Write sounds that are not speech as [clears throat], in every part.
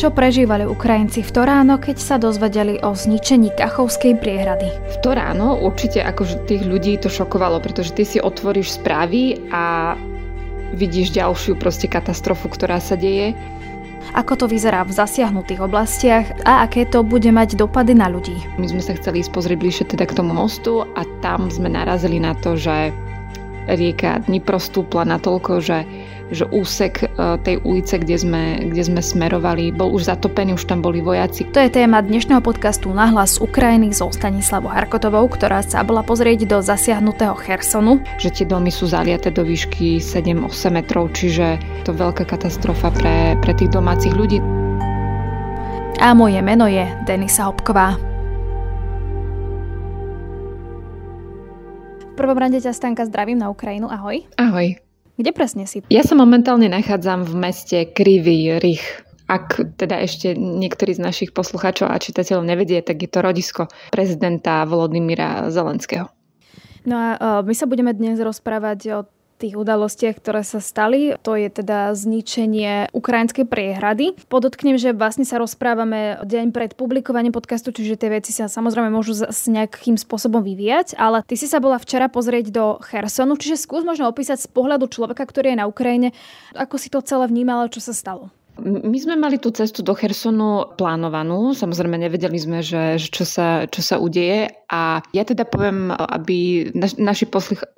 Čo prežívali Ukrajinci v to ráno, keď sa dozvedeli o zničení Kachovskej priehrady? V to ráno určite akože tých ľudí to šokovalo, pretože ty si otvoríš správy a vidíš ďalšiu proste katastrofu, ktorá sa deje ako to vyzerá v zasiahnutých oblastiach a aké to bude mať dopady na ľudí. My sme sa chceli ísť pozrieť bližšie teda k tomu mostu a tam sme narazili na to, že rieka Dnipro stúpla natoľko, že že úsek e, tej ulice, kde sme, kde sme smerovali, bol už zatopený, už tam boli vojaci. To je téma dnešného podcastu Nahlas z Ukrajiny so Stanislavou Harkotovou, ktorá sa bola pozrieť do zasiahnutého Chersonu. Že tie domy sú zaliaté do výšky 7-8 metrov, čiže to veľká katastrofa pre, pre tých domácich ľudí. A moje meno je Denisa Hopková. V prvom rade ťa Stanka zdravím na Ukrajinu. Ahoj. Ahoj. Kde presne si? Ja sa momentálne nachádzam v meste Krivý Rich. Ak teda ešte niektorí z našich poslucháčov a čitateľov nevedie, tak je to rodisko prezidenta Volodymyra Zelenského. No a my sa budeme dnes rozprávať o tých udalostiach, ktoré sa stali. To je teda zničenie ukrajinskej priehrady. Podotknem, že vlastne sa rozprávame deň pred publikovaním podcastu, čiže tie veci sa samozrejme môžu s nejakým spôsobom vyvíjať, ale ty si sa bola včera pozrieť do Chersonu, čiže skús možno opísať z pohľadu človeka, ktorý je na Ukrajine, ako si to celé vnímala, čo sa stalo. My sme mali tú cestu do Chersonu plánovanú, samozrejme nevedeli sme, že, že čo, sa, čo sa udeje. A ja teda poviem, aby naš, naši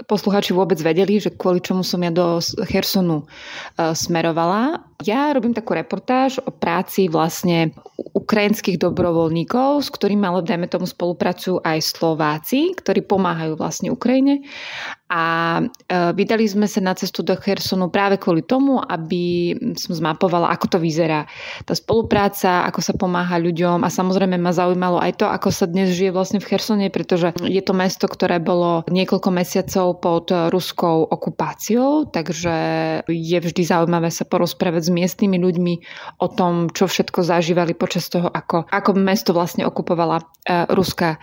posluchači vôbec vedeli, že kvôli čomu som ja do Chersonu uh, smerovala. Ja robím takú reportáž o práci vlastne ukrajinských dobrovoľníkov, s ktorými ale dajme tomu spolupracujú aj Slováci, ktorí pomáhajú vlastne Ukrajine a e, vydali sme sa na cestu do Chersonu práve kvôli tomu, aby som zmapovala, ako to vyzerá. Tá spolupráca, ako sa pomáha ľuďom a samozrejme ma zaujímalo aj to, ako sa dnes žije vlastne v Chersone, pretože je to mesto, ktoré bolo niekoľko mesiacov pod ruskou okupáciou, takže je vždy zaujímavé sa porozprávať s miestnymi ľuďmi o tom, čo všetko zažívali počas toho, ako, ako mesto vlastne okupovala uh, ruská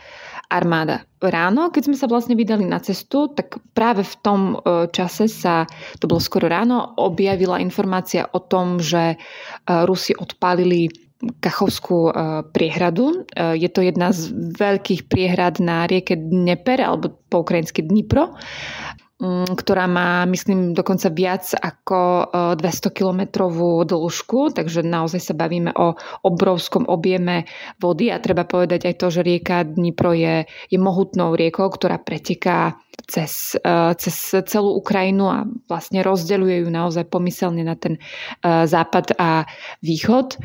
armáda. Ráno, keď sme sa vlastne vydali na cestu, tak práve v tom e, čase sa, to bolo skoro ráno, objavila informácia o tom, že e, Rusi odpálili Kachovskú e, priehradu. Je to jedna z veľkých priehrad na rieke Dneper, alebo po ukrajinsky Dnipro. Mm, ktorá má, myslím, dokonca viac ako 200 e, kilometrovú dĺžku, takže naozaj sa bavíme o obrovskom objeme vody a treba povedať aj to, že rieka Dnipro je, je mohutnou riekou, ktorá preteká cez, e, cez celú Ukrajinu a vlastne rozdeľuje ju naozaj pomyselne na ten e, západ a východ.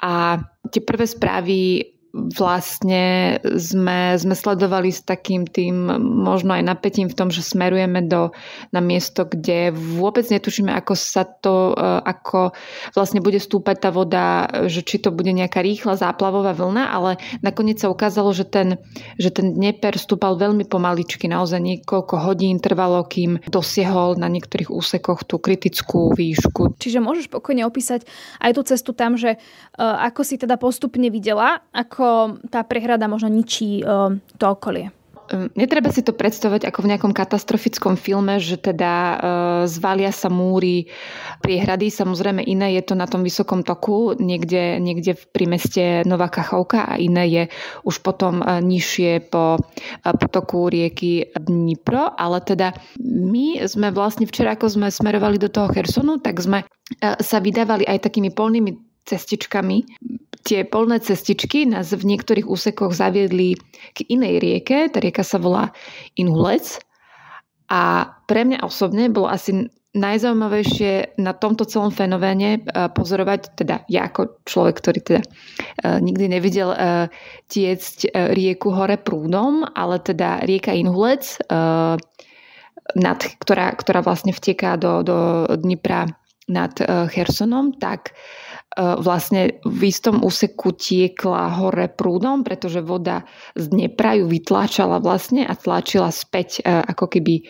A tie prvé správy vlastne sme, sme sledovali s takým tým možno aj napätím v tom, že smerujeme do, na miesto, kde vôbec netušíme, ako sa to, e, ako vlastne bude stúpať tá voda, že či to bude nejaká rýchla záplavová vlna, ale nakoniec sa ukázalo, že ten, že ten Dnieper stúpal veľmi pomaličky, naozaj niekoľko hodín trvalo, kým dosiahol na niektorých úsekoch tú kritickú výšku. Čiže môžeš pokojne opísať aj tú cestu tam, že uh, ako si teda postupne videla, ako ako tá prehrada možno ničí to okolie. Ehm, netreba si to predstavovať ako v nejakom katastrofickom filme, že teda e, zvalia sa múry priehrady. Samozrejme iné je to na tom vysokom toku, niekde, niekde pri meste Nová Kachovka a iné je už potom e, nižšie po e, potoku rieky Dnipro. Ale teda my sme vlastne včera, ako sme smerovali do toho Chersonu, tak sme sa vydávali aj takými polnými cestičkami. Tie polné cestičky nás v niektorých úsekoch zaviedli k inej rieke. Tá rieka sa volá Inhulec. A pre mňa osobne bolo asi najzaujímavejšie na tomto celom fenoméne eh, pozorovať, teda ja ako človek, ktorý teda eh, nikdy nevidel eh, tiecť rieku hore prúdom, ale teda rieka Inhulec, nad, ktorá, ktorá vlastne vteká do, do Dnipra nad Chersonom, tak E, vlastne v istom úseku tiekla hore prúdom, pretože voda z Dnepra ju vytláčala vlastne a tlačila späť e, ako keby e,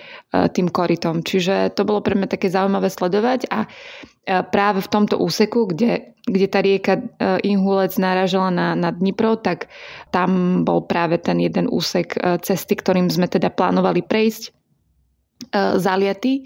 tým korytom. Čiže to bolo pre mňa také zaujímavé sledovať a práve v tomto úseku, kde, kde tá rieka Inhulec náražala na, na Dnipro, tak tam bol práve ten jeden úsek cesty, ktorým sme teda plánovali prejsť zaliaty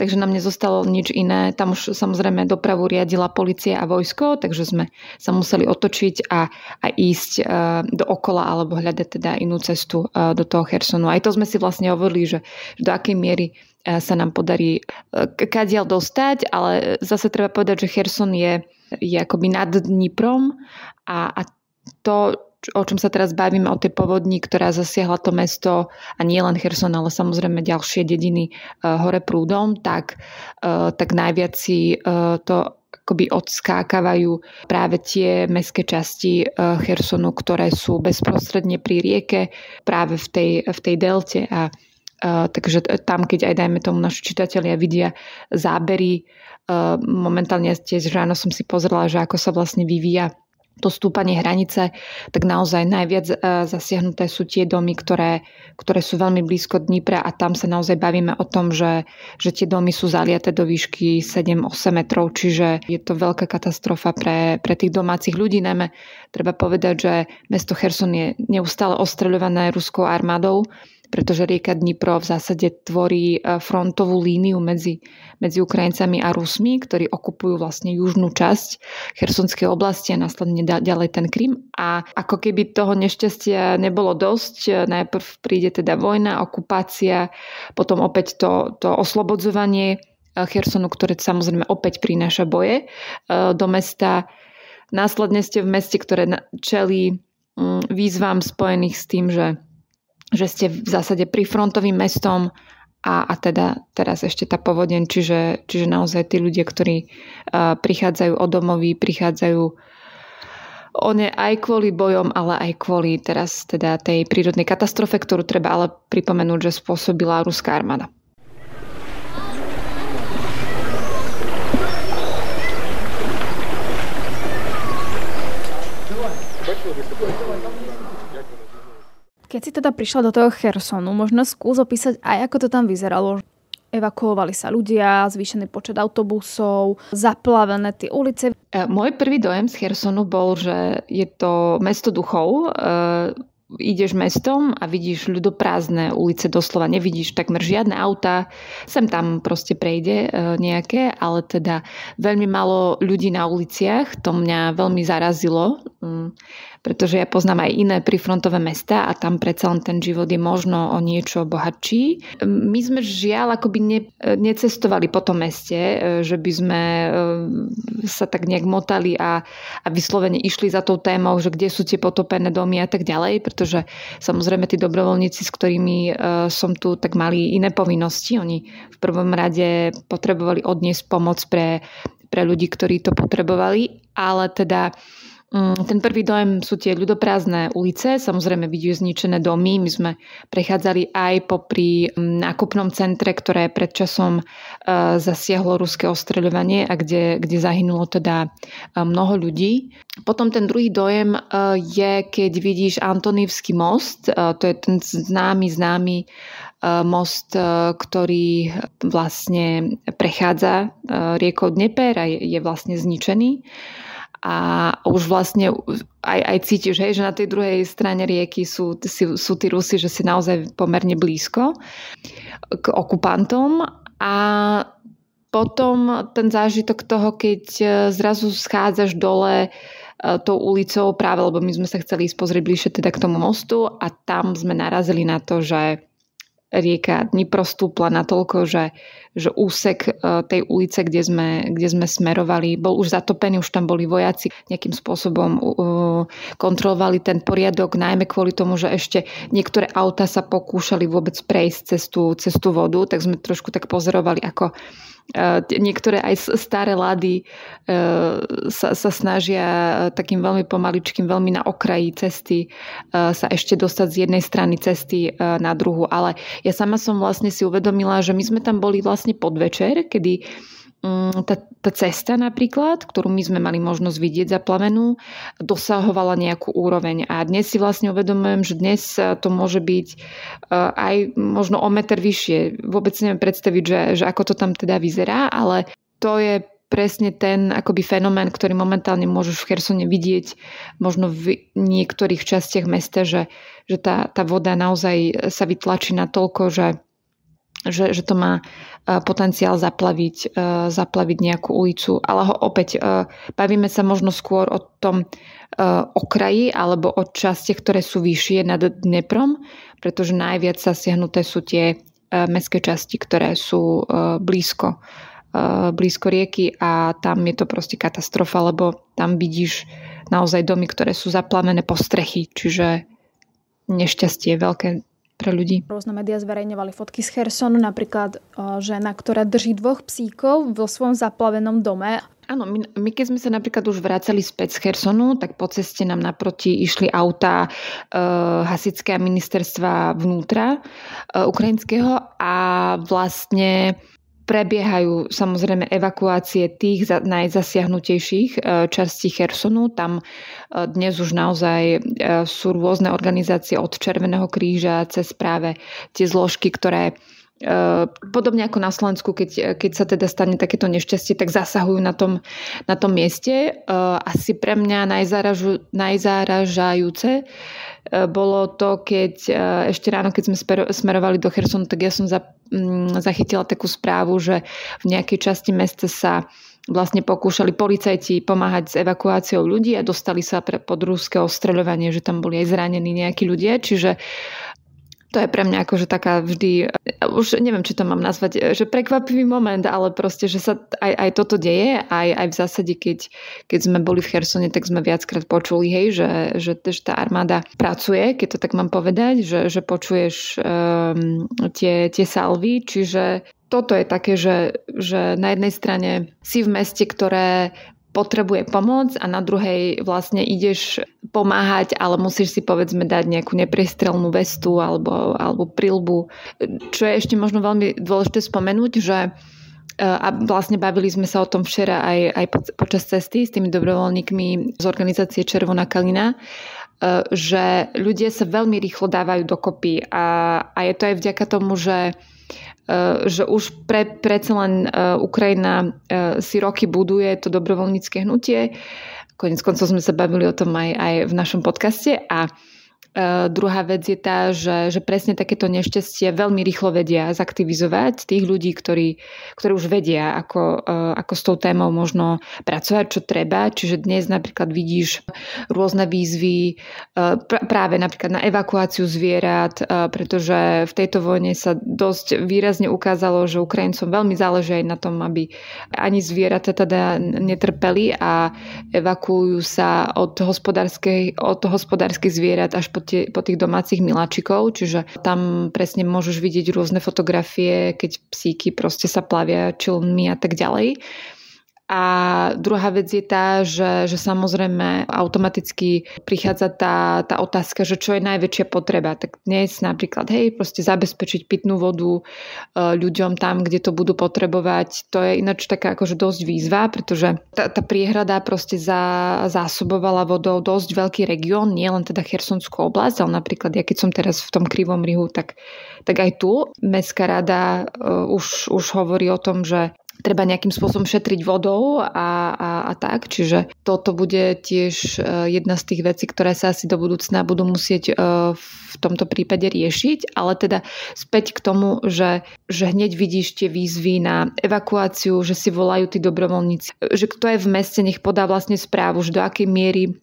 takže nám nezostalo nič iné. Tam už samozrejme dopravu riadila policia a vojsko, takže sme sa museli otočiť a, a ísť uh, do okola alebo hľadať teda inú cestu uh, do toho Hersonu. Aj to sme si vlastne hovorili, že, že do akej miery uh, sa nám podarí uh, kadiaľ dostať, ale zase treba povedať, že Herson je, je akoby nad Dniprom a, a to, o čom sa teraz bavíme, o tej povodni, ktorá zasiahla to mesto a nie len Herson, ale samozrejme ďalšie dediny uh, hore prúdom, tak, uh, tak najviac si uh, to akoby odskákavajú práve tie mestské časti Hersonu, ktoré sú bezprostredne pri rieke práve v tej, v tej delte. A takže tam, keď aj dajme tomu naši čitatelia vidia zábery, momentálne tiež ráno som si pozrela, že ako sa vlastne vyvíja to stúpanie hranice, tak naozaj najviac e, zasiahnuté sú tie domy, ktoré, ktoré sú veľmi blízko Dnipra a tam sa naozaj bavíme o tom, že, že tie domy sú zaliaté do výšky 7-8 metrov, čiže je to veľká katastrofa pre, pre tých domácich ľudí. Najmä treba povedať, že mesto Herson je neustále ostreľované ruskou armádou, pretože rieka Dnipro v zásade tvorí e, frontovú líniu medzi, medzi Ukrajincami a Rusmi, ktorí okupujú vlastne južnú časť Chersonskej oblasti a následne ďalej ten Krym. A ako keby toho nešťastia nebolo dosť, e, najprv príde teda vojna, okupácia, potom opäť to, to oslobodzovanie e, Chersonu, ktoré samozrejme opäť prináša boje do mesta. Následne ste v meste, ktoré čelí mm, výzvam spojených s tým, že že ste v zásade pri frontovým mestom a, a teda teraz ešte tá povodeň, čiže, čiže naozaj tí ľudia, ktorí uh, prichádzajú o domovy, prichádzajú o ne aj kvôli bojom, ale aj kvôli teraz teda tej prírodnej katastrofe, ktorú treba ale pripomenúť, že spôsobila ruská armáda. Keď si teda prišla do toho Chersonu, možno skús opísať aj ako to tam vyzeralo. Evakuovali sa ľudia, zvýšený počet autobusov, zaplavené tie ulice. E, môj prvý dojem z Chersonu bol, že je to mesto duchov. E, ideš mestom a vidíš ľudoprázdne ulice doslova, nevidíš takmer žiadne auta, sem tam proste prejde e, nejaké, ale teda veľmi málo ľudí na uliciach, to mňa veľmi zarazilo. Pretože ja poznám aj iné prifrontové mesta a tam predsa len ten život je možno o niečo bohatší. My sme žiaľ akoby ne, necestovali po tom meste, e, že by sme e, sa tak nejak motali a, a vyslovene išli za tou témou, že kde sú tie potopené domy a tak ďalej, pretože samozrejme tí dobrovoľníci, s ktorými e, som tu, tak mali iné povinnosti. Oni v prvom rade potrebovali odniesť pomoc pre, pre ľudí, ktorí to potrebovali, ale teda ten prvý dojem sú tie ľudoprázdne ulice, samozrejme vidíš zničené domy. My sme prechádzali aj popri mm, nákupnom centre, ktoré predčasom e, zasiahlo ruské ostreľovanie a kde, kde zahynulo teda e, mnoho ľudí. Potom ten druhý dojem e, je, keď vidíš Antonívsky most, to je ten známy, známy most, ktorý vlastne prechádza riekou Dneper a je vlastne zničený a už vlastne aj, aj cítiš, hej, že na tej druhej strane rieky sú, sú, sú tí Rusi, že si naozaj pomerne blízko k okupantom. A potom ten zážitok toho, keď e, zrazu schádzaš dole e, tou ulicou práve, lebo my sme sa chceli ísť pozrieť bližšie teda k tomu mostu a tam sme narazili na to, že rieka Dnipro stúpla natoľko, že, že úsek e, tej ulice, kde sme, kde sme smerovali, bol už zatopený, už tam boli vojaci, nejakým spôsobom kontrolovali ten poriadok, najmä kvôli tomu, že ešte niektoré auta sa pokúšali vôbec prejsť cez tú, cez tú vodu, tak sme trošku tak pozorovali, ako niektoré aj staré lady e, sa, sa snažia takým veľmi pomaličkým, veľmi na okraji cesty sa ešte dostať z jednej strany cesty na druhu. Ale ja sama som vlastne si uvedomila, že my sme tam boli vlastne podvečer, kedy tá, tá cesta napríklad, ktorú my sme mali možnosť vidieť zaplavenú, dosahovala nejakú úroveň. A dnes si vlastne uvedomujem, že dnes to môže byť e, aj možno o meter vyššie. Vôbec neviem predstaviť, že, že ako to tam teda vyzerá, ale to je presne ten akoby fenomén, ktorý momentálne môžeš v Chersone vidieť možno v niektorých častiach mesta, že, že tá, tá voda naozaj sa vytlačí na toľko, že že, že to má potenciál zaplaviť, zaplaviť nejakú ulicu. Ale ho opäť bavíme sa možno skôr o tom okraji alebo o časti, ktoré sú vyššie nad Dneprom, pretože najviac zasiahnuté sú tie mestské časti, ktoré sú blízko blízko rieky a tam je to proste katastrofa, lebo tam vidíš naozaj domy, ktoré sú zaplavené po strechy, čiže nešťastie veľké pre ľudí. Rôzne médiá zverejňovali fotky z Chersonu, napríklad žena, ktorá drží dvoch psíkov vo svojom zaplavenom dome. Áno, my, my keď sme sa napríklad už vracali späť z Chersonu, tak po ceste nám naproti išli autá e, hasické ministerstva vnútra e, ukrajinského a vlastne Prebiehajú samozrejme evakuácie tých najzasiahnutejších e, častí Chersonu. Tam e, dnes už naozaj e, sú rôzne organizácie od Červeného kríža cez práve tie zložky, ktoré podobne ako na Slovensku, keď, keď sa teda stane takéto nešťastie, tak zasahujú na tom, na tom mieste. Asi pre mňa najzáražu, bolo to, keď ešte ráno, keď sme smerovali do Chersonu, tak ja som za, Mm, zachytila takú správu, že v nejakej časti mesta sa vlastne pokúšali policajti pomáhať s evakuáciou ľudí a dostali sa pre, pod ruské ostreľovanie, že tam boli aj zranení nejakí ľudia. Čiže to je pre mňa akože taká vždy, už neviem, či to mám nazvať, že prekvapivý moment, ale proste, že sa aj, aj toto deje, aj, aj v zásade, keď, keď sme boli v Chersone, tak sme viackrát počuli, hej, že, že, že tá armáda pracuje, keď to tak mám povedať, že, že počuješ um, tie, tie salvy, čiže toto je také, že, že na jednej strane si v meste, ktoré potrebuje pomoc a na druhej vlastne ideš pomáhať, ale musíš si povedzme dať nejakú nepriestrelnú vestu alebo, alebo prilbu. Čo je ešte možno veľmi dôležité spomenúť, že e, a vlastne bavili sme sa o tom včera aj, aj počas cesty s tými dobrovoľníkmi z organizácie Červená kalina, e, že ľudia sa veľmi rýchlo dávajú dokopy a, a je to aj vďaka tomu, že že už pre, predsa len eh, Ukrajina eh, si roky buduje to dobrovoľnícke hnutie. Konec koncov sme sa bavili o tom aj, aj v našom podcaste a Uh, druhá vec je tá, že, že presne takéto nešťastie veľmi rýchlo vedia zaktivizovať tých ľudí, ktorí, ktorí už vedia, ako, uh, ako s tou témou možno pracovať, čo treba. Čiže dnes napríklad vidíš rôzne výzvy pr- práve napríklad na evakuáciu zvierat, pretože v tejto vojne sa dosť výrazne ukázalo, že Ukrajincom veľmi záleží aj na tom, aby ani zvieratá teda netrpeli a evakuujú sa od hospodárskej, od hospodárskych zvierat až po po, tie, po tých domácich miláčikov, čiže tam presne môžeš vidieť rôzne fotografie, keď psíky proste sa plavia čilmi a tak ďalej. A druhá vec je tá, že, že samozrejme automaticky prichádza tá, tá otázka, že čo je najväčšia potreba. Tak dnes napríklad, hej, proste zabezpečiť pitnú vodu e, ľuďom tam, kde to budú potrebovať. To je ináč taká akože dosť výzva, pretože tá, tá priehrada proste za, zásobovala vodou dosť veľký región, nie len teda Chersonskú oblasť, ale napríklad ja keď som teraz v tom krivom rihu, tak, tak aj tu Mestská rada uh, už, už hovorí o tom, že treba nejakým spôsobom šetriť vodou a, a, a tak. Čiže toto bude tiež e, jedna z tých vecí, ktoré sa asi do budúcna budú musieť e, v tomto prípade riešiť. Ale teda späť k tomu, že, že hneď vidíš tie výzvy na evakuáciu, že si volajú tí dobrovoľníci, že kto je v meste, nech podá vlastne správu, že do akej miery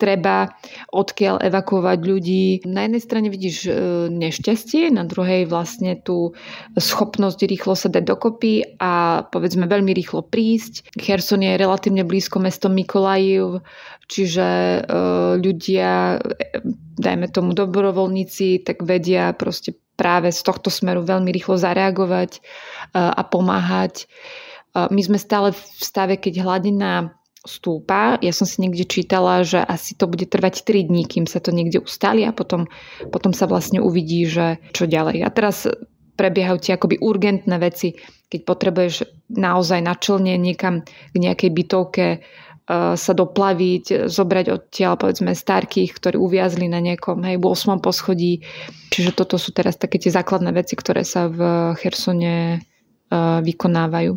treba odkiaľ evakuovať ľudí. Na jednej strane vidíš e, nešťastie, na druhej vlastne tú schopnosť rýchlo sa dať dokopy a povedzme veľmi rýchlo prísť. Kherson je relatívne blízko mesto Mikolajiv, čiže e, ľudia, dajme tomu dobrovoľníci, tak vedia proste práve z tohto smeru veľmi rýchlo zareagovať e, a pomáhať. My sme stále v stave, keď hladina stúpa. Ja som si niekde čítala, že asi to bude trvať 3 dní, kým sa to niekde ustali a potom, potom sa vlastne uvidí, že čo ďalej. A teraz prebiehajú tie akoby urgentné veci, keď potrebuješ naozaj na člne niekam k nejakej bytovke uh, sa doplaviť, zobrať odtiaľ povedzme starkých, ktorí uviazli na nejakom hej, 8. poschodí. Čiže toto sú teraz také tie základné veci, ktoré sa v Chersone uh, vykonávajú.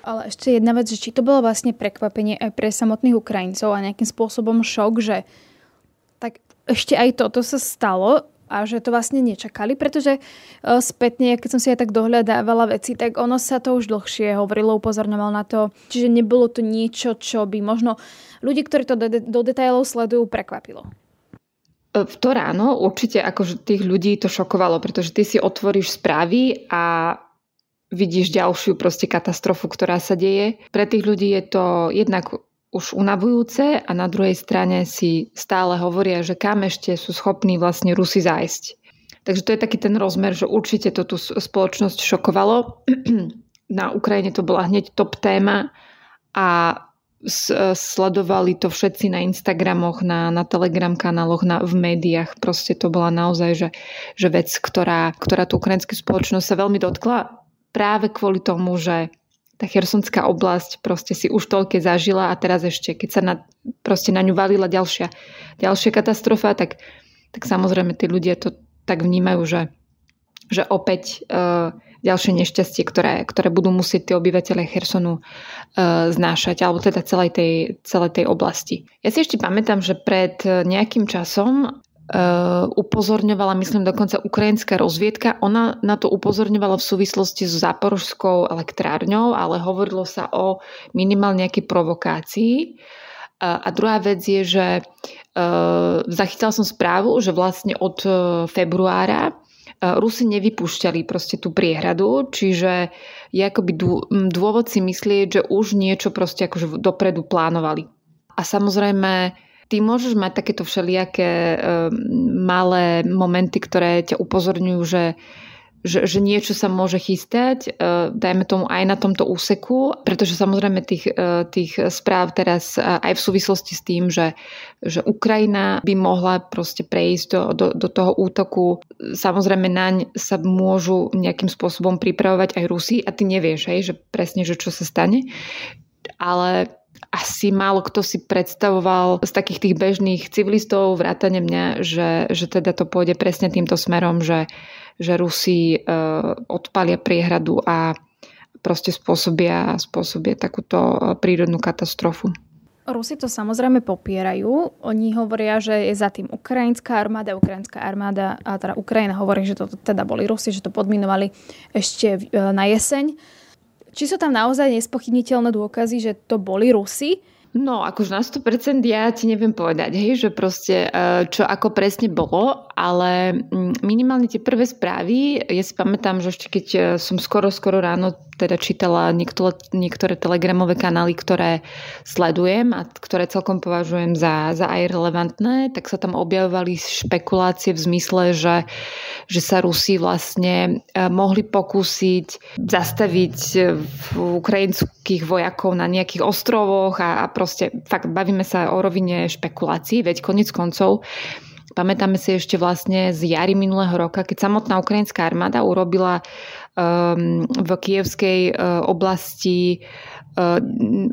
Ale ešte jedna vec, že či to bolo vlastne prekvapenie aj pre samotných Ukrajincov a nejakým spôsobom šok, že tak ešte aj toto sa stalo a že to vlastne nečakali, pretože e, spätne, keď som si aj tak dohľadávala veci, tak ono sa to už dlhšie hovorilo, upozorňoval na to, čiže nebolo to niečo, čo by možno ľudí, ktorí to do detailov sledujú, prekvapilo. E, v to ráno určite akože tých ľudí to šokovalo, pretože ty si otvoríš správy a vidíš ďalšiu proste katastrofu, ktorá sa deje. Pre tých ľudí je to jednak už unavujúce a na druhej strane si stále hovoria, že kam ešte sú schopní vlastne Rusi zájsť. Takže to je taký ten rozmer, že určite to tú spoločnosť šokovalo. [clears throat] Na Ukrajine to bola hneď top téma a sledovali to všetci na Instagramoch, na, na Telegram kanáloch, na, v médiách. Proste to bola naozaj že, že vec, ktorá, ktorá tú ukrajinskú spoločnosť sa veľmi dotkla práve kvôli tomu, že tá chersonská oblasť proste si už toľké zažila a teraz ešte, keď sa na, proste na ňu valila ďalšia, ďalšia katastrofa, tak, tak samozrejme tí ľudia to tak vnímajú, že, že opäť uh, ďalšie nešťastie, ktoré, ktoré budú musieť tí obyvateľe Chersonu uh, znášať, alebo teda celej tej, celej tej oblasti. Ja si ešte pamätám, že pred nejakým časom upozorňovala, myslím dokonca ukrajinská rozviedka. Ona na to upozorňovala v súvislosti s záporožskou elektrárňou, ale hovorilo sa o minimálne nejakej provokácii. Uh, a druhá vec je, že uh, zachytila som správu, že vlastne od februára Rusi nevypúšťali proste tú priehradu, čiže je akoby dôvod si myslieť, že už niečo proste akože dopredu plánovali. A samozrejme ty môžeš mať takéto všelijaké e, malé momenty, ktoré ťa upozorňujú, že že, že niečo sa môže chystať, uh, dajme tomu aj na tomto úseku, pretože samozrejme tých, uh, tých správ teraz uh, aj v súvislosti s tým, že, že Ukrajina by mohla proste prejsť do, do, do toho útoku, samozrejme naň sa môžu nejakým spôsobom pripravovať aj Rusi a ty nevieš, hej, že presne, že čo sa stane. Ale asi málo kto si predstavoval z takých tých bežných civilistov, vrátane mňa, že, že teda to pôjde presne týmto smerom, že, že Rusi e, odpalia priehradu a proste spôsobia, spôsobia takúto e, prírodnú katastrofu. Rusi to samozrejme popierajú. Oni hovoria, že je za tým ukrajinská armáda, ukrajinská armáda a teda Ukrajina hovorí, že to teda boli Rusi, že to podminovali ešte e, na jeseň. Či sú tam naozaj nespochybniteľné dôkazy, že to boli Rusi? No, akože na 100% ja ti neviem povedať, hej, že proste e, čo ako presne bolo, ale mm, minimálne tie prvé správy, ja si pamätám, že ešte keď e, som skoro, skoro ráno teda čítala niektoré, niektoré telegramové kanály, ktoré sledujem a ktoré celkom považujem za, za aj relevantné, tak sa tam objavovali špekulácie v zmysle, že, že sa Rusi vlastne eh, mohli pokúsiť zastaviť ukrajinských vojakov na nejakých ostrovoch a, a proste fakt bavíme sa o rovine špekulácií, veď konec koncov Pamätáme si ešte vlastne z jary minulého roka, keď samotná ukrajinská armáda urobila um, v kievskej uh, oblasti uh,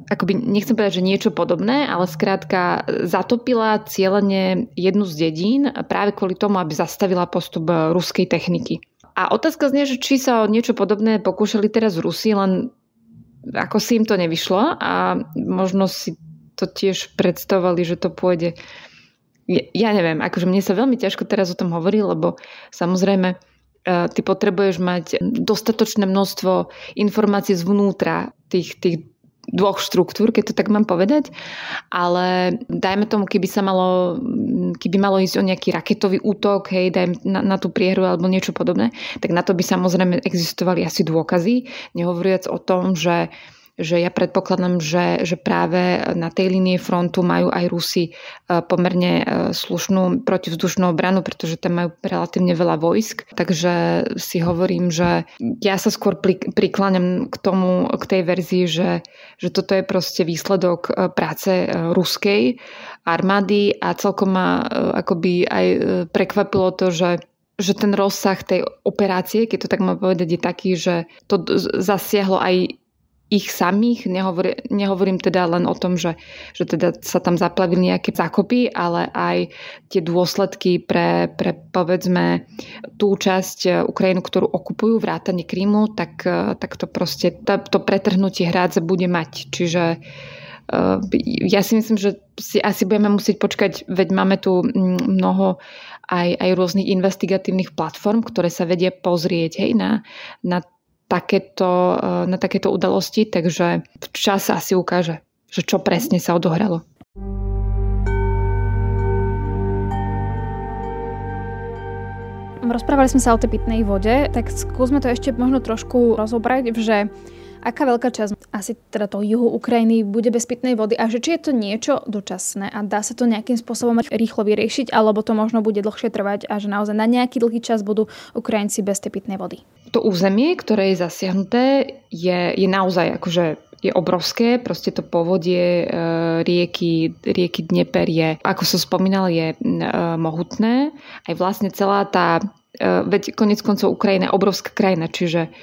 akoby, nechcem povedať, že niečo podobné, ale skrátka zatopila cieľene jednu z dedín práve kvôli tomu, aby zastavila postup ruskej techniky. A otázka znie, že či sa o niečo podobné pokúšali teraz Rusi, len ako si im to nevyšlo a možno si to tiež predstavovali, že to pôjde. Ja neviem, akože mne sa veľmi ťažko teraz o tom hovorí, lebo samozrejme e, ty potrebuješ mať dostatočné množstvo informácií zvnútra tých, tých dvoch štruktúr, keď to tak mám povedať, ale dajme tomu, keby sa malo, keby malo ísť o nejaký raketový útok, hej, dajme na, na tú priehru alebo niečo podobné, tak na to by samozrejme existovali asi dôkazy, nehovoriac o tom, že že ja predpokladám, že, že práve na tej línie frontu majú aj Rusi e, pomerne e, slušnú protivzdušnú obranu, pretože tam majú relatívne veľa vojsk. Takže si hovorím, že ja sa skôr prikláňam k tomu, k tej verzii, že, že toto je proste výsledok e, práce ruskej armády a celkom ma akoby aj prekvapilo to, že že ten rozsah tej operácie, keď to tak mám povedať, je taký, že to zasiahlo aj ich samých, nehovor, nehovorím teda len o tom, že, že teda sa tam zaplavili nejaké zákopy, ale aj tie dôsledky pre, pre povedzme tú časť Ukrajinu, ktorú okupujú, vrátanie Krímu, tak, tak to proste, to, to pretrhnutie hrádze bude mať. Čiže uh, ja si myslím, že si asi budeme musieť počkať, veď máme tu mnoho aj, aj rôznych investigatívnych platform, ktoré sa vedia pozrieť hej, na, na takéto, eh, na takéto udalosti, takže čas asi ukáže, že čo presne sa odohralo. Rozprávali sme sa o tej pitnej vode, tak skúsme to ešte možno trošku rozobrať, že aká veľká časť asi teda toho juhu Ukrajiny bude bez pitnej vody a že či je to niečo dočasné a dá sa to nejakým spôsobom rýchlo vyriešiť, alebo to možno bude dlhšie trvať a že naozaj na nejaký dlhý čas budú Ukrajinci bez tej pitnej vody. To územie, ktoré je zasiahnuté, je, je naozaj akože je obrovské, proste to povodie e, rieky, rieky Dnieper je, ako som spomínal, je e, mohutné. Aj vlastne celá tá, e, veď konec koncov Ukrajina je obrovská krajina, čiže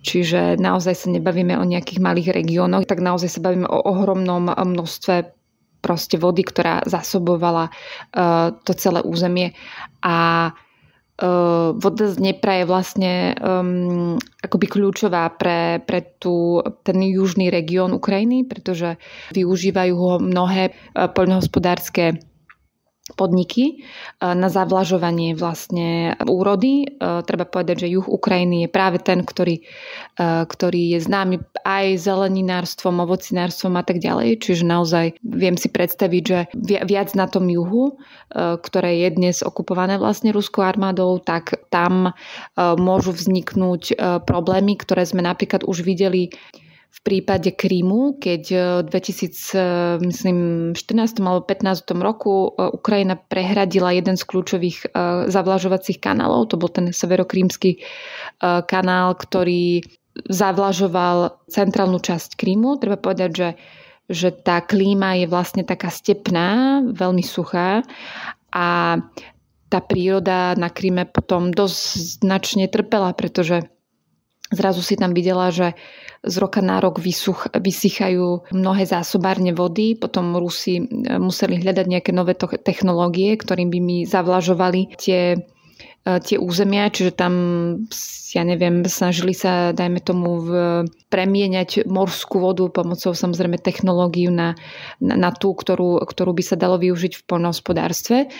Čiže naozaj sa nebavíme o nejakých malých regiónoch, tak naozaj sa bavíme o ohromnom množstve proste vody, ktorá zasobovala uh, to celé územie. A voda z Dnepra je vlastne um, akoby kľúčová pre, pre tú, ten južný región Ukrajiny, pretože využívajú ho mnohé uh, poľnohospodárske podniky e, na zavlažovanie vlastne úrody. E, treba povedať, že juh Ukrajiny je práve ten, ktorý, e, ktorý je známy aj zeleninárstvom, ovocinárstvom a tak ďalej. Čiže naozaj viem si predstaviť, že viac na tom juhu, ktoré je dnes okupované vlastne ruskou armádou, tak tam môžu vzniknúť problémy, ktoré sme napríklad už videli v prípade Krímu, keď v 2014 alebo 15 roku e, Ukrajina prehradila jeden z kľúčových e, zavlažovacích kanálov, to bol ten severokrímsky e, kanál, ktorý zavlažoval centrálnu časť Krímu. Treba povedať, že, že tá klíma je vlastne taká stepná, veľmi suchá a tá príroda na Kríme potom dosť značne trpela, pretože zrazu si tam videla, že z roka na rok vysuch, vysychajú mnohé zásobárne vody, potom Rusi e, museli hľadať nejaké nové technológie, ktorým by mi zavlažovali tie tie územia, čiže tam, ja neviem, snažili sa, dajme tomu, v, premieňať morskú vodu pomocou samozrejme technológiu na, na, na tú, ktorú, ktorú by sa dalo využiť v poľnohospodárstve.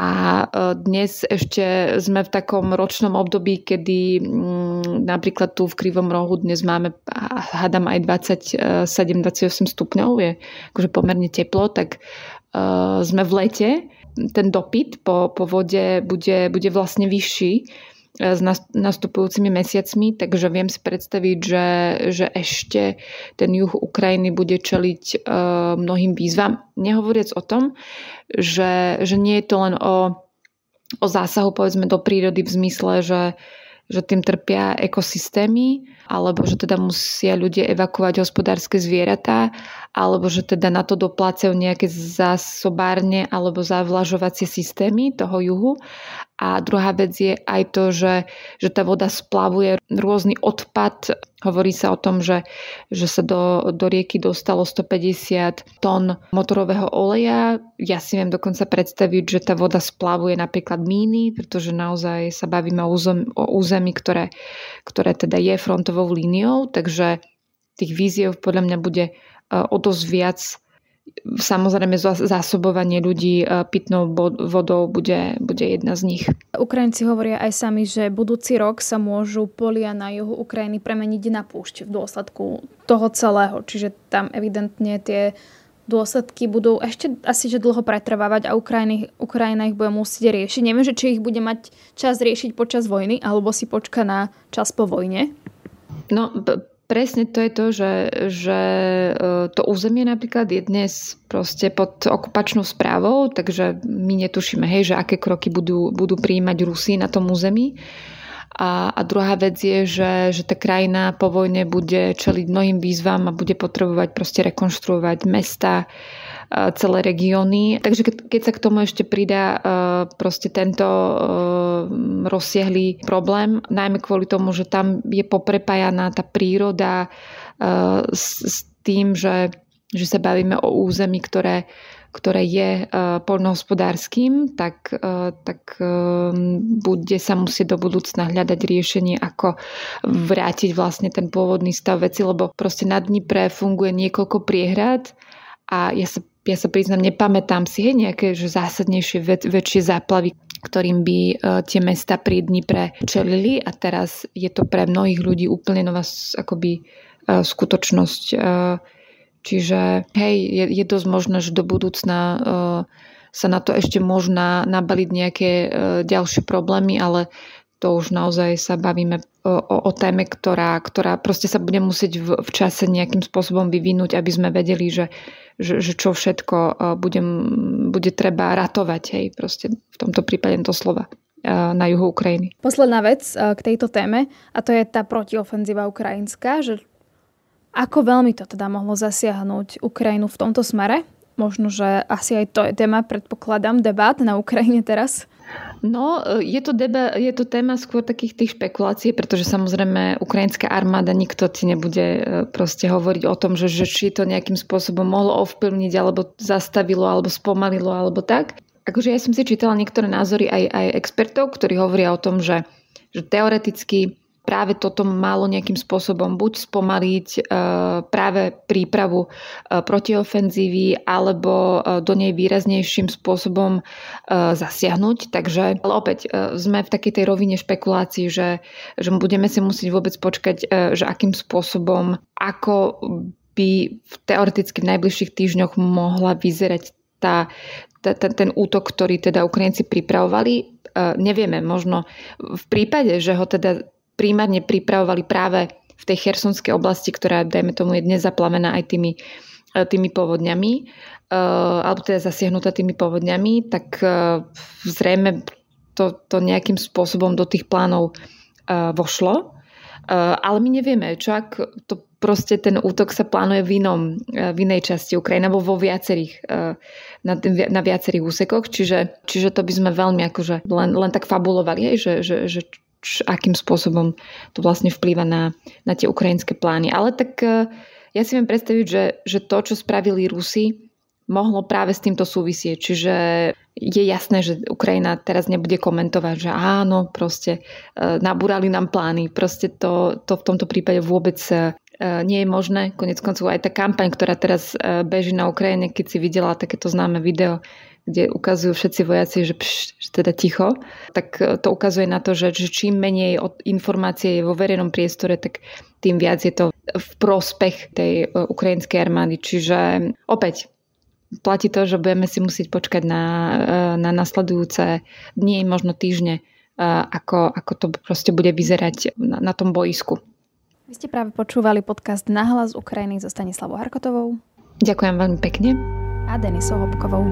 A e, dnes ešte sme v takom ročnom období, kedy m, mm, napríklad tu v Krivom rohu dnes máme, hádam aj 27-28 stupňov, je akože pomerne teplo, tak uh, sme v lete ten dopyt po, po vode bude, bude vlastne vyšší e, s nastupujúcimi mesiacmi, takže viem si predstaviť, že, že ešte ten juh Ukrajiny bude čeliť uh, mnohým výzvam. Nehovoriac o tom, že, že nie je to len o, o zásahu povedzme do prírody v zmysle, že, že tým trpia ekosystémy, alebo že teda musia ľudia evakovať hospodárske zvieratá, alebo že teda na to doplácajú nejaké zásobárne alebo zavlažovacie systémy toho juhu. A druhá vec je aj to, že, že tá voda splavuje rôzny odpad. Hovorí sa o tom, že, že sa do, do rieky dostalo 150 tón motorového oleja. Ja si viem dokonca predstaviť, že tá voda splavuje napríklad míny, pretože naozaj sa bavíme o území, o území ktoré, ktoré teda je frontovou líniou, takže tých víziev podľa mňa bude e, o dosť viac Samozrejme zásobovanie ľudí e, pitnou vodou bude, bude jedna z nich. Ukrajinci hovoria aj sami, že budúci rok sa môžu polia na juhu Ukrajiny premeniť na púšť v dôsledku toho celého. Čiže tam evidentne tie dôsledky budú ešte asi že dlho pretrvávať a Ukrajina, Ukrajina ich bude musieť riešiť. Neviem, že či ich bude mať čas riešiť počas vojny alebo si počka na čas po vojne. No, Presne to je to, že, že e, to územie napríklad je dnes proste pod okupačnou správou, takže my netušíme, hej, že aké kroky budú, budú prijímať Rusy na tom území. A, a druhá vec je, že, že tá krajina po vojne bude čeliť mnohým výzvam a bude potrebovať proste rekonštruovať mesta, celé regióny. Takže keď sa k tomu ešte pridá proste tento rozsiahlý problém, najmä kvôli tomu, že tam je poprepájaná tá príroda s, s tým, že, že sa bavíme o území, ktoré ktoré je poľnohospodárským, tak, tak bude sa musieť do budúcna hľadať riešenie, ako vrátiť vlastne ten pôvodný stav veci, lebo proste na Dnipre funguje niekoľko priehrad a ja sa, ja sa priznám, nepamätám si hej, nejaké že zásadnejšie, väč, väčšie záplavy, ktorým by uh, tie mesta pri Dnipre čelili a teraz je to pre mnohých ľudí úplne nová akoby uh, skutočnosť. Uh, Čiže hej, je, je dosť možné, že do budúcna uh, sa na to ešte možná nabaliť nejaké uh, ďalšie problémy, ale to už naozaj sa bavíme o, o, téme, ktorá, ktorá proste sa bude musieť v, v čase nejakým spôsobom vyvinúť, aby sme vedeli, že, že, že čo všetko uh, bude, bude treba ratovať, hej, proste v tomto prípade to slova na juhu Ukrajiny. Posledná vec k tejto téme a to je tá protiofenzíva ukrajinská, že ako veľmi to teda mohlo zasiahnuť Ukrajinu v tomto smere? Možno, že asi aj to je téma, predpokladám, debát na Ukrajine teraz. No, je to, deba, je to téma skôr takých tých špekulácií, pretože samozrejme ukrajinská armáda, nikto ti nebude e, proste hovoriť o tom, že, že či to nejakým spôsobom mohlo ovplyvniť, alebo zastavilo, alebo spomalilo, alebo tak. Akože ja som si čítala niektoré názory aj, aj expertov, ktorí hovoria o tom, že, že teoreticky práve toto malo nejakým spôsobom buď spomaliť e, práve prípravu e, protiofenzívy alebo e, do nej výraznejším spôsobom zasiahnuť. Takže ale opäť sme v takej tej rovine špekulácií, že, že budeme si musieť vôbec počkať, že akým spôsobom, ako by v teoreticky v najbližších týždňoch mohla vyzerať tá, tá, ten útok, ktorý teda Ukrajinci pripravovali. Nevieme, možno v prípade, že ho teda primárne pripravovali práve v tej chersonskej oblasti, ktorá, dajme tomu, je dnes zaplavená aj tými, e, tými povodňami, e, alebo teda zasiahnutá tými povodňami, tak e, zrejme to, to nejakým spôsobom do tých plánov vošlo. Ale my nevieme, čo ak to proste ten útok sa plánuje v, inom, v inej časti Ukrajiny, alebo vo viacerých, na, na viacerých úsekoch, čiže, čiže to by sme veľmi akože len, len tak fabulovali, že, že, že akým spôsobom to vlastne vplýva na, na tie ukrajinské plány. Ale tak e, ja si viem predstaviť, že, že to, čo spravili Rusi, mohlo práve s týmto súvisieť. Čiže je jasné, že Ukrajina teraz nebude komentovať, že áno, proste e, nabúrali nám plány. Proste to, to v tomto prípade vôbec e, nie je možné. Konec koncov aj tá kampaň, ktorá teraz beží na Ukrajine, keď si videla takéto známe video, kde ukazujú všetci vojaci, že, pš, že teda ticho, tak e, to ukazuje na to, že, že čím menej informácie je vo verejnom priestore, tak tým viac je to v prospech tej e, ukrajinskej armády. Čiže opäť platí to, že budeme si musieť počkať na, e, na nasledujúce dni, možno týždne, ako, ako to proste bude vyzerať na, na tom boisku. Vy ste práve počúvali podcast Nahlas Ukrajiny so Stanislavou Harkotovou. Ďakujem veľmi pekne. A Denisou Hopkovou.